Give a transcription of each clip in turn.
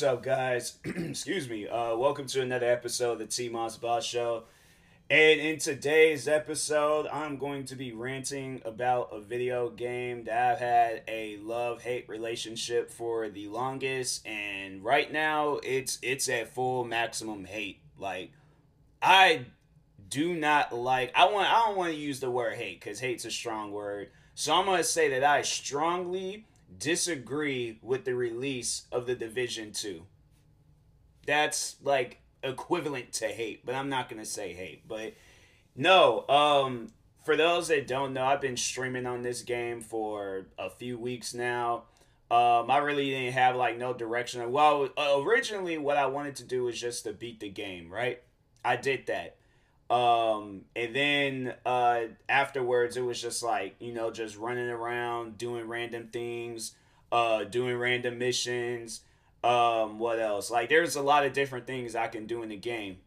what's up, guys? Excuse me. Uh, welcome to another episode of the T Moss Boss Show. And in today's episode, I'm going to be ranting about a video game that I've had a love hate relationship for the longest, and right now it's it's at full maximum hate. Like, I do not like. I want. I don't want to use the word hate because hate's a strong word. So I'm gonna say that I strongly disagree with the release of the Division 2. That's like equivalent to hate, but I'm not going to say hate. But no, um for those that don't know, I've been streaming on this game for a few weeks now. Um, I really didn't have like no direction. Well, originally, what I wanted to do was just to beat the game, right? I did that. Um, and then uh, afterwards, it was just like you know, just running around doing random things, uh, doing random missions. Um, what else? Like, there's a lot of different things I can do in the game.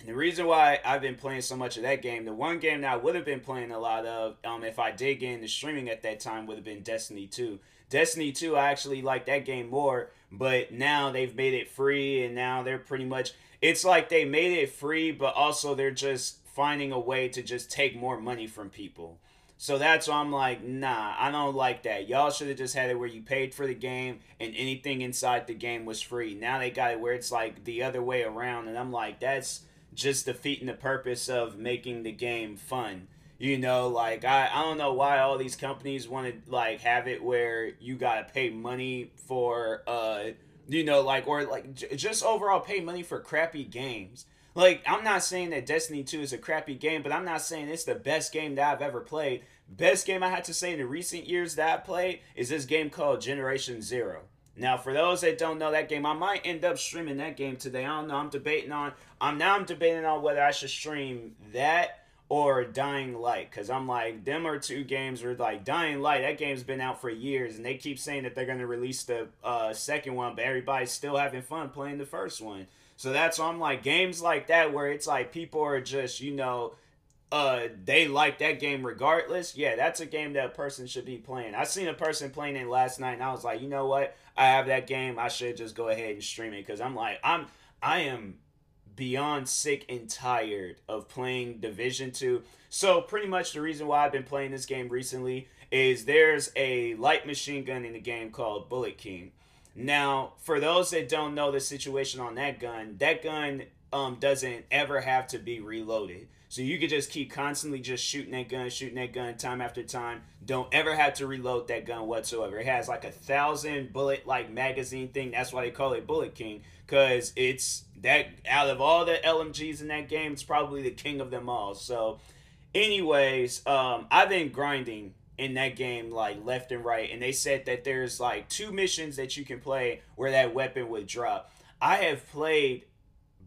And the reason why I've been playing so much of that game, the one game that I would have been playing a lot of, um, if I did get into streaming at that time, would have been Destiny 2. Destiny 2, I actually like that game more, but now they've made it free, and now they're pretty much it's like they made it free, but also they're just finding a way to just take more money from people. So that's why I'm like, nah, I don't like that. Y'all should have just had it where you paid for the game and anything inside the game was free. Now they got it where it's like the other way around, and I'm like, that's just defeating the purpose of making the game fun. You know, like I, I don't know why all these companies want to like have it where you gotta pay money for uh you know, like or like j- just overall pay money for crappy games. Like I'm not saying that Destiny 2 is a crappy game, but I'm not saying it's the best game that I've ever played. Best game I had to say in the recent years that I played is this game called Generation Zero. Now, for those that don't know that game, I might end up streaming that game today. I don't know. I'm debating on. I'm now. I'm debating on whether I should stream that or Dying Light because I'm like them are two games where like Dying Light that game's been out for years and they keep saying that they're gonna release the uh, second one but everybody's still having fun playing the first one. So that's why I'm like games like that where it's like people are just you know uh they like that game regardless yeah that's a game that a person should be playing. I seen a person playing it last night and I was like you know what? I have that game I should just go ahead and stream it because I'm like I'm I am beyond sick and tired of playing Division 2. So pretty much the reason why I've been playing this game recently is there's a light machine gun in the game called Bullet King. Now, for those that don't know the situation on that gun, that gun um, doesn't ever have to be reloaded. So you could just keep constantly just shooting that gun, shooting that gun time after time. Don't ever have to reload that gun whatsoever. It has like a thousand bullet like magazine thing. That's why they call it Bullet King. Cause it's that out of all the LMGs in that game, it's probably the king of them all. So anyways, um, I've been grinding in that game like left and right and they said that there's like two missions that you can play where that weapon would drop i have played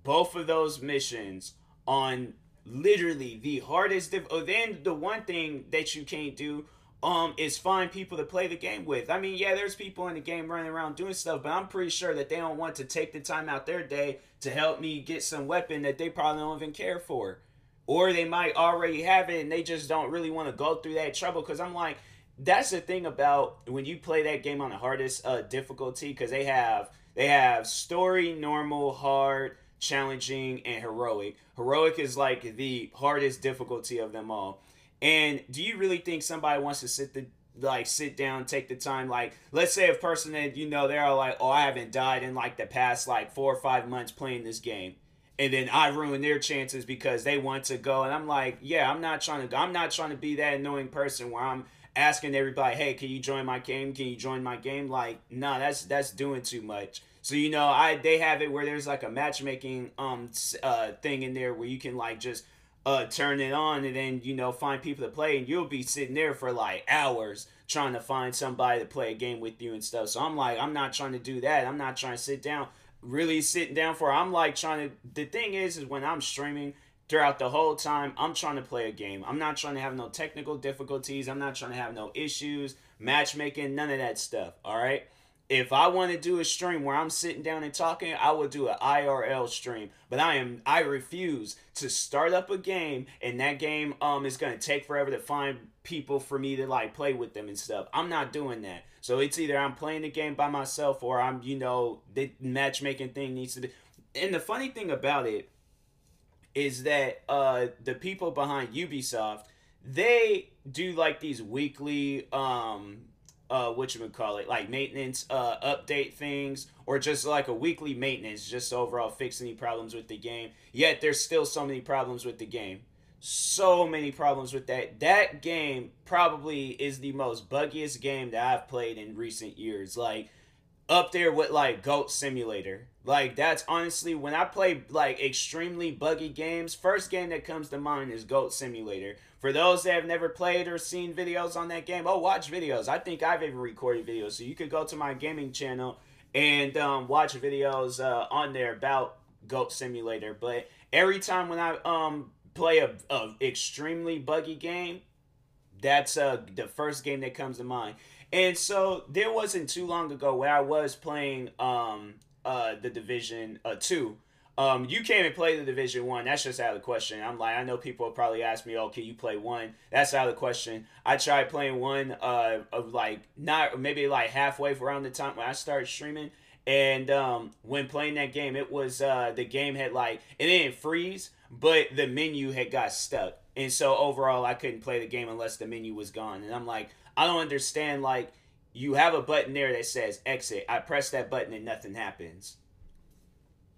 both of those missions on literally the hardest oh, then the one thing that you can't do um is find people to play the game with. I mean yeah there's people in the game running around doing stuff but i'm pretty sure that they don't want to take the time out their day to help me get some weapon that they probably don't even care for. Or they might already have it and they just don't really want to go through that trouble because i'm like that's the thing about when you play that game on the hardest uh, difficulty because they have they have story normal hard challenging and heroic heroic is like the hardest difficulty of them all and do you really think somebody wants to sit the like sit down take the time like let's say a person that you know they're like oh i haven't died in like the past like four or five months playing this game and then I ruin their chances because they want to go. And I'm like, yeah, I'm not trying to go. I'm not trying to be that annoying person where I'm asking everybody, hey, can you join my game? Can you join my game? Like, nah, that's that's doing too much. So you know, I they have it where there's like a matchmaking um uh thing in there where you can like just uh turn it on and then you know find people to play and you'll be sitting there for like hours trying to find somebody to play a game with you and stuff. So I'm like, I'm not trying to do that. I'm not trying to sit down really sitting down for. I'm like trying to. The thing is, is when I'm streaming throughout the whole time, I'm trying to play a game. I'm not trying to have no technical difficulties. I'm not trying to have no issues, matchmaking, none of that stuff. All right. If I want to do a stream where I'm sitting down and talking, I will do an IRL stream. But I am I refuse to start up a game and that game um is gonna take forever to find people for me to like play with them and stuff. I'm not doing that. So it's either I'm playing the game by myself or I'm you know the matchmaking thing needs to be. And the funny thing about it is that uh the people behind Ubisoft they do like these weekly um uh what you would call it like maintenance uh update things or just like a weekly maintenance just overall fix any problems with the game. Yet there's still so many problems with the game. So many problems with that. That game probably is the most buggiest game that i've played in recent years. Like up there with like goat simulator like that's honestly when I play like extremely buggy games, first game that comes to mind is Goat Simulator. For those that have never played or seen videos on that game, oh watch videos. I think I've even recorded videos, so you could go to my gaming channel and um, watch videos uh, on there about Goat Simulator. But every time when I um play a, a extremely buggy game, that's uh the first game that comes to mind. And so there wasn't too long ago where I was playing um uh, the Division uh, Two. Um, you can't even play the Division One. That's just out of the question. I'm like, I know people probably ask me, "Oh, can you play one?" That's out of the question. I tried playing one, uh, of like not maybe like halfway around the time when I started streaming, and um, when playing that game, it was uh, the game had like it didn't freeze, but the menu had got stuck, and so overall, I couldn't play the game unless the menu was gone. And I'm like, I don't understand, like you have a button there that says exit. I press that button and nothing happens.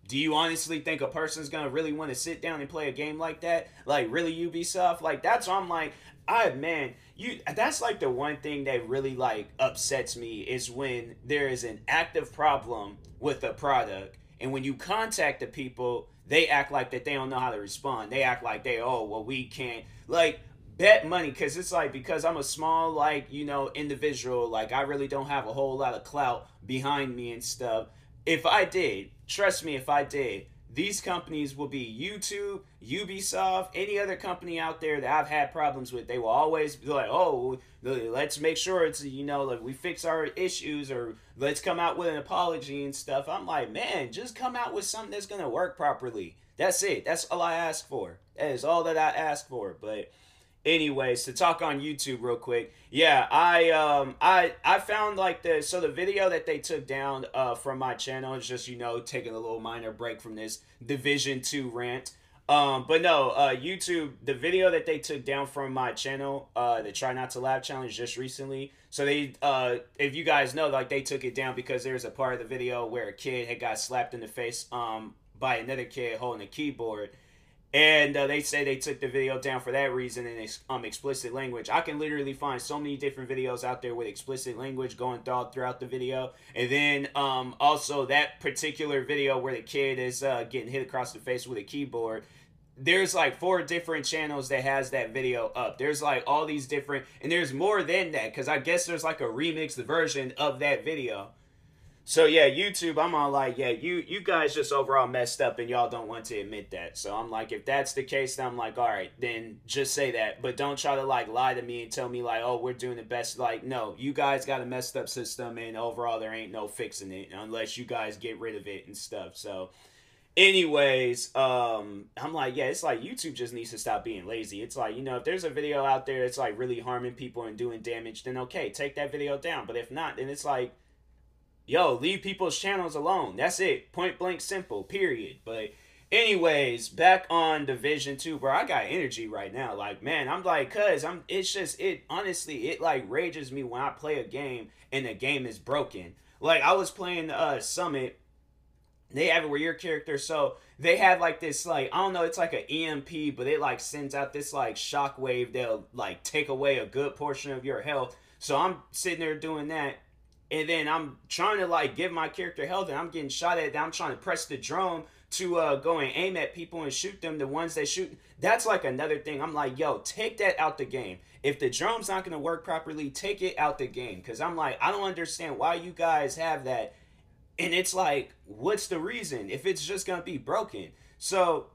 Do you honestly think a person's gonna really want to sit down and play a game like that? Like really Ubisoft? Like that's I'm like, I man, you that's like the one thing that really like upsets me is when there is an active problem with a product and when you contact the people, they act like that they don't know how to respond. They act like they, oh well we can't like bet money because it's like because I'm a small like you know individual like I really don't have a whole lot of clout behind me and stuff. If I did, trust me, if I did, these companies will be YouTube, Ubisoft, any other company out there that I've had problems with. They will always be like, "Oh, let's make sure it's you know like we fix our issues or let's come out with an apology and stuff." I'm like, man, just come out with something that's gonna work properly. That's it. That's all I ask for. That is all that I ask for. But anyways to talk on youtube real quick. Yeah i um i i found like the so the video that they took down uh from my channel is just you know taking a little minor break from this division 2 rant. Um but no uh youtube the video that they took down from my channel uh the try not to laugh challenge just recently. So they uh if you guys know like they took it down because there's a part of the video where a kid had got slapped in the face um by another kid holding a keyboard and uh, they say they took the video down for that reason and um explicit language. I can literally find so many different videos out there with explicit language going throughout throughout the video, and then um also that particular video where the kid is uh, getting hit across the face with a keyboard. There's like four different channels that has that video up. There's like all these different, and there's more than that because I guess there's like a remixed version of that video. So yeah, YouTube, I'm all like, yeah, you you guys just overall messed up and y'all don't want to admit that. So I'm like, if that's the case, then I'm like, all right, then just say that. But don't try to like lie to me and tell me like, oh, we're doing the best. Like, no, you guys got a messed up system and overall there ain't no fixing it unless you guys get rid of it and stuff. So anyways um i'm like yeah it's like youtube just needs to stop being lazy it's like you know if there's a video out there that's like really harming people and doing damage then okay take that video down but if not then it's like yo, leave people's channels alone. That's it. Point blank simple, period. But anyways, back on Division 2, bro, I got energy right now. Like, man, I'm like, cuz I'm it's just it honestly, it like rages me when I play a game and the game is broken. Like I was playing uh Summit they have it where your character so they have like this like i don't know it's like an emp but it like sends out this like shockwave that'll like take away a good portion of your health so i'm sitting there doing that and then I'm trying to like give my character health, and I'm getting shot at. I'm trying to press the drone to uh, go and aim at people and shoot them. The ones they shoot, that's like another thing. I'm like, yo, take that out the game. If the drone's not gonna work properly, take it out the game. Cause I'm like, I don't understand why you guys have that. And it's like, what's the reason? If it's just gonna be broken. So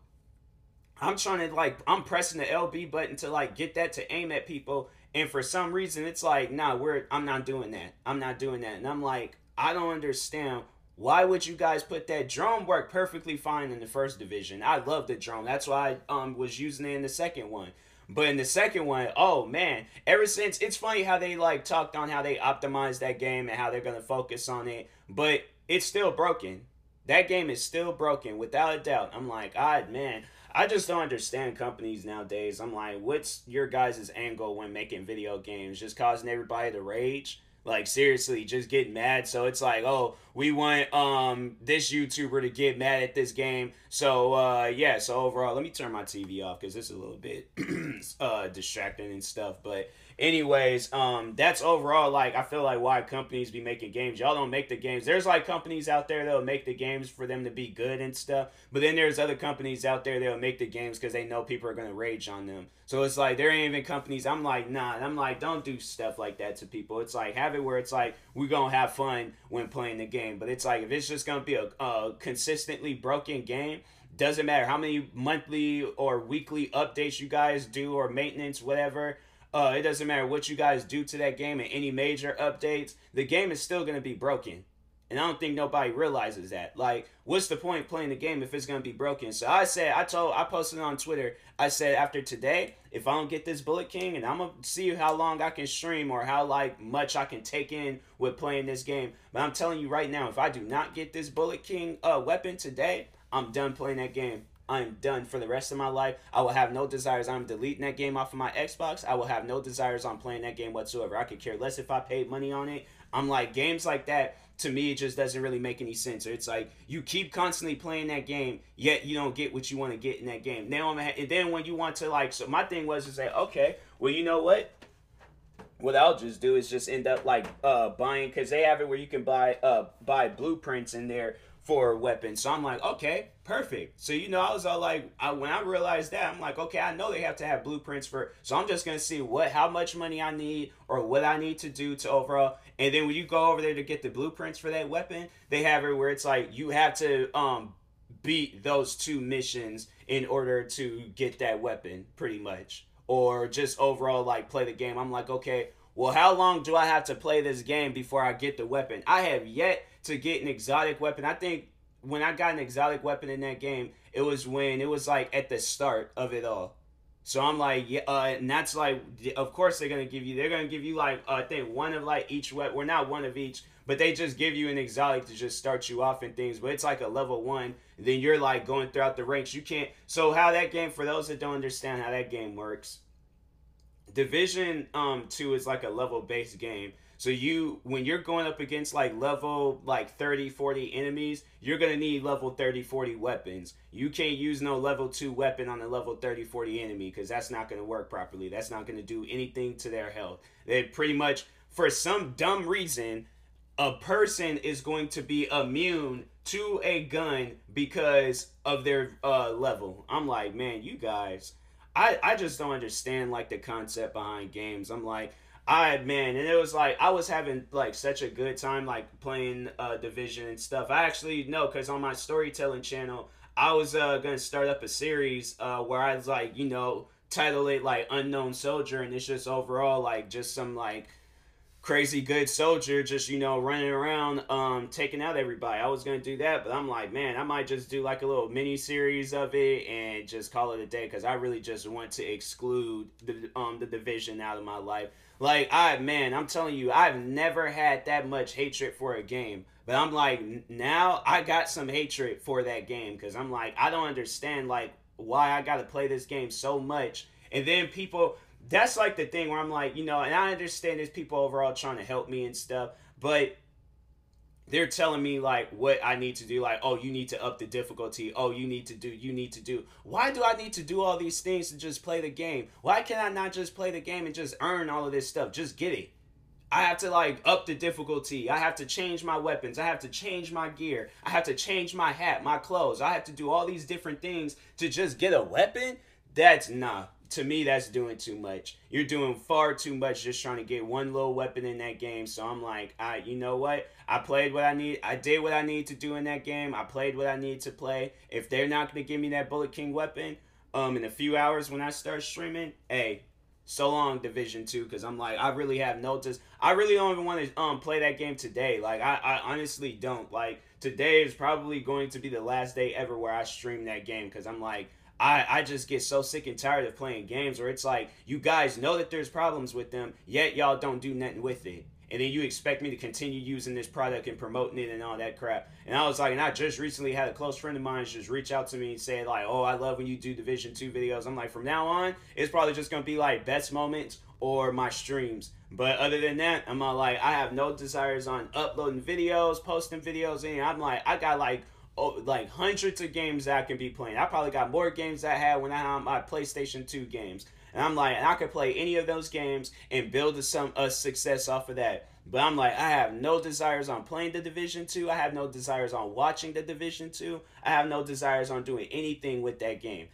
I'm trying to like, I'm pressing the LB button to like get that to aim at people and for some reason, it's like, nah, we're I'm not doing that. I'm not doing that. And I'm like, I don't understand why would you guys put that drone work perfectly fine in the first division? I love the drone. That's why I um was using it in the second one. But in the second one, oh man, ever since it's funny how they like talked on how they optimized that game and how they're gonna focus on it, but it's still broken. That game is still broken without a doubt. I'm like, God, man, I just don't understand companies nowadays. I'm like, what's your guys' angle when making video games? Just causing everybody to rage? Like seriously, just get mad. So it's like, oh, we want um this YouTuber to get mad at this game. So uh yeah, so overall, let me turn my TV off because it's a little bit uh distracting and stuff. But anyways, um that's overall like I feel like why companies be making games. Y'all don't make the games. There's like companies out there that'll make the games for them to be good and stuff. But then there's other companies out there that'll make the games because they know people are gonna rage on them. So it's like there ain't even companies. I'm like, nah. I'm like, don't do stuff like that to people. It's like have it where it's like we're gonna have fun when playing the game. But it's like if it's just gonna be a, a consistently broken game, doesn't matter how many monthly or weekly updates you guys do or maintenance, whatever. Uh, it doesn't matter what you guys do to that game and any major updates. The game is still gonna be broken. And I don't think nobody realizes that. Like, what's the point playing the game if it's gonna be broken? So I said, I told, I posted on Twitter. I said after today, if I don't get this Bullet King, and I'm gonna see how long I can stream or how like much I can take in with playing this game. But I'm telling you right now, if I do not get this Bullet King uh, weapon today, I'm done playing that game. I'm done for the rest of my life. I will have no desires. I'm deleting that game off of my Xbox. I will have no desires on playing that game whatsoever. I could care less if I paid money on it. I'm like games like that to me it just doesn't really make any sense. It's like you keep constantly playing that game, yet you don't get what you want to get in that game. Now I'm and then when you want to like, so my thing was to say, okay, well you know what? What I'll just do is just end up like uh buying because they have it where you can buy uh buy blueprints in there for weapons. So I'm like, okay, perfect. So you know, I was all like, I, when I realized that, I'm like, okay, I know they have to have blueprints for. So I'm just gonna see what, how much money I need, or what I need to do to overall. And then when you go over there to get the blueprints for that weapon, they have it where it's like you have to um beat those two missions in order to get that weapon, pretty much, or just overall like play the game. I'm like, okay. Well, how long do I have to play this game before I get the weapon? I have yet to get an exotic weapon. I think when I got an exotic weapon in that game, it was when it was like at the start of it all. So I'm like, yeah, uh, and that's like, of course they're gonna give you, they're gonna give you like, uh, I think one of like each weapon. We're not one of each, but they just give you an exotic to just start you off and things. But it's like a level one. Then you're like going throughout the ranks. You can't. So how that game? For those that don't understand how that game works, Division um two is like a level based game. So you when you're going up against like level like 30, 40 enemies, you're going to need level 30, 40 weapons. You can't use no level 2 weapon on a level 30, 40 enemy cuz that's not going to work properly. That's not going to do anything to their health. They pretty much for some dumb reason a person is going to be immune to a gun because of their uh, level. I'm like, man, you guys, I, I just don't understand like the concept behind games. I'm like, I man, and it was like I was having like such a good time like playing uh division and stuff. I actually know because on my storytelling channel, I was uh gonna start up a series uh where I was like you know title it like unknown soldier, and it's just overall like just some like crazy good soldier just you know running around um taking out everybody i was gonna do that but i'm like man i might just do like a little mini series of it and just call it a day because i really just want to exclude the um the division out of my life like I man, I'm telling you, I've never had that much hatred for a game. But I'm like now I got some hatred for that game cuz I'm like I don't understand like why I got to play this game so much. And then people that's like the thing where I'm like, you know, and I understand there's people overall trying to help me and stuff, but they're telling me like what I need to do. Like, oh, you need to up the difficulty. Oh, you need to do. You need to do. Why do I need to do all these things to just play the game? Why can I not just play the game and just earn all of this stuff? Just get it. I have to like up the difficulty. I have to change my weapons. I have to change my gear. I have to change my hat, my clothes. I have to do all these different things to just get a weapon. That's nah to me that's doing too much. You're doing far too much just trying to get one little weapon in that game. So i'm like i you know what? I played what i need. I did what i need to do in that game. I played what i need to play. If they're not going to give me that bullet king weapon um in a few hours when i start streaming hey So long, Division Two, because I'm like, I really have no des- I really don't even want to um play that game today. Like, I, I honestly don't. Like, today is probably going to be the last day ever where I stream that game, because I'm like, I, I just get so sick and tired of playing games where it's like you guys know that there's problems with them, yet y'all don't do nothing with it. And then you expect me to continue using this product and promoting it and all that crap. And I was like, and I just recently had a close friend of mine just reach out to me and say like, oh, I love when you do Division Two videos. I'm like, from now on, it's probably just gonna be like best moments or my streams. But other than that, I'm like, I have no desires on uploading videos, posting videos, and I'm like, I got like oh, like hundreds of games that I can be playing. I probably got more games that I had when I had my PlayStation 2 games. And I'm like, and I could play any of those games and build some a success off of that. But I'm like, I have no desires on playing the Division 2. I have no desires on watching the Division 2. I have no desires on doing anything with that game.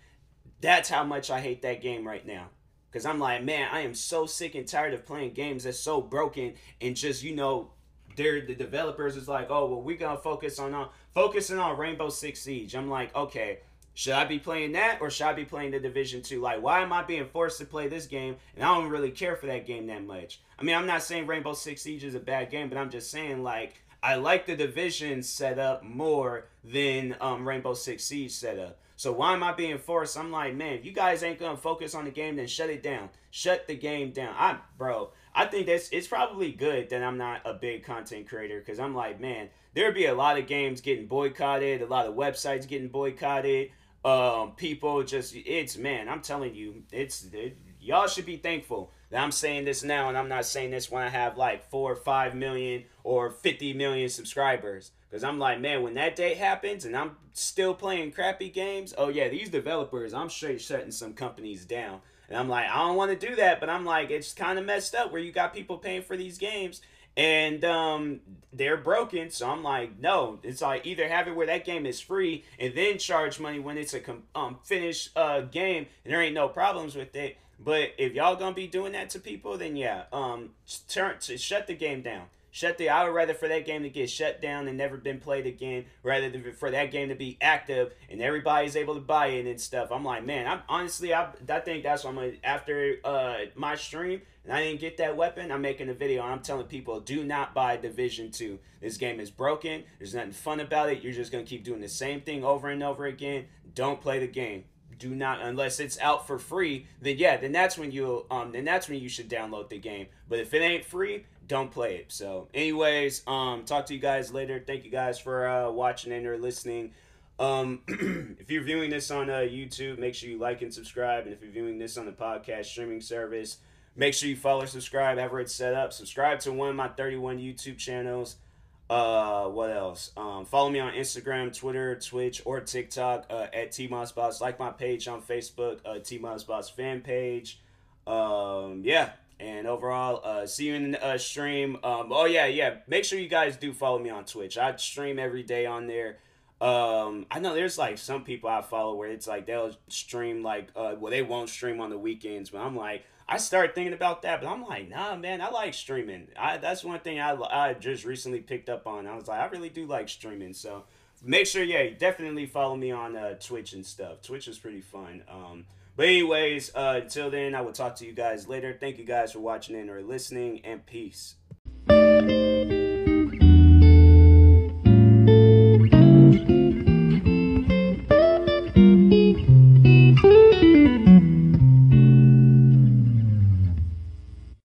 That's how much I hate that game right now. Because I'm like, man, I am so sick and tired of playing games that's so broken and just, you know, they're the developers is like, oh well, we're gonna focus on uh, focusing on Rainbow Six Siege. I'm like, okay, should I be playing that or should I be playing the Division Two? Like, why am I being forced to play this game and I don't really care for that game that much? I mean, I'm not saying Rainbow Six Siege is a bad game, but I'm just saying like I like the Division setup more than um, Rainbow Six Siege setup. So why am I being forced? I'm like, man, if you guys ain't gonna focus on the game, then shut it down. Shut the game down. I, bro, I think that's it's probably good that I'm not a big content creator because I'm like, man, there'd be a lot of games getting boycotted, a lot of websites getting boycotted. Um, people just it's man, I'm telling you, it's it, y'all should be thankful that I'm saying this now, and I'm not saying this when I have like four or five million or fifty million subscribers. Because I'm like, man, when that day happens and I'm still playing crappy games, oh yeah, these developers, I'm straight shutting some companies down. And I'm like, I don't want to do that, but I'm like, it's kind of messed up where you got people paying for these games and um, they're broken. So I'm like, no, it's like either have it where that game is free and then charge money when it's a um, finished uh, game and there ain't no problems with it. But if y'all gonna be doing that to people, then yeah, um, turn to shut the game down. Shut the. I would rather for that game to get shut down and never been played again, rather than for that game to be active and everybody's able to buy it and stuff. I'm like, man, I'm honestly, I, I think that's what I'm gonna after uh my stream and I didn't get that weapon. I'm making a video. I'm telling people, do not buy Division Two. This game is broken. There's nothing fun about it. You're just gonna keep doing the same thing over and over again. Don't play the game do not unless it's out for free then yeah then that's when you um then that's when you should download the game but if it ain't free don't play it. So, anyways, um, talk to you guys later. Thank you guys for uh, watching and or listening. Um, if you're viewing this on uh, YouTube, make sure you like and subscribe. And if you're viewing this on the podcast streaming service, make sure you follow, subscribe, however it's set up. Subscribe to one of my 31 YouTube channels. Uh, what else? Um, follow me on Instagram, Twitter, Twitch, or TikTok uh, at TMossBoss. Like my page on Facebook, uh, TMossBoss fan page. Um, yeah, and overall, uh, see you in the uh, stream. Um, oh yeah, yeah. Make sure you guys do follow me on Twitch. I stream every day on there. Um, I know there's like some people I follow where it's like they'll stream like uh, well they won't stream on the weekends, but I'm like I start thinking about that, but I'm like nah, man, I like streaming. I that's one thing I I just recently picked up on. I was like I really do like streaming, so make sure yeah definitely follow me on uh, Twitch and stuff. Twitch is pretty fun. Um, but anyways, uh, until then, I will talk to you guys later. Thank you guys for watching and or listening, and peace.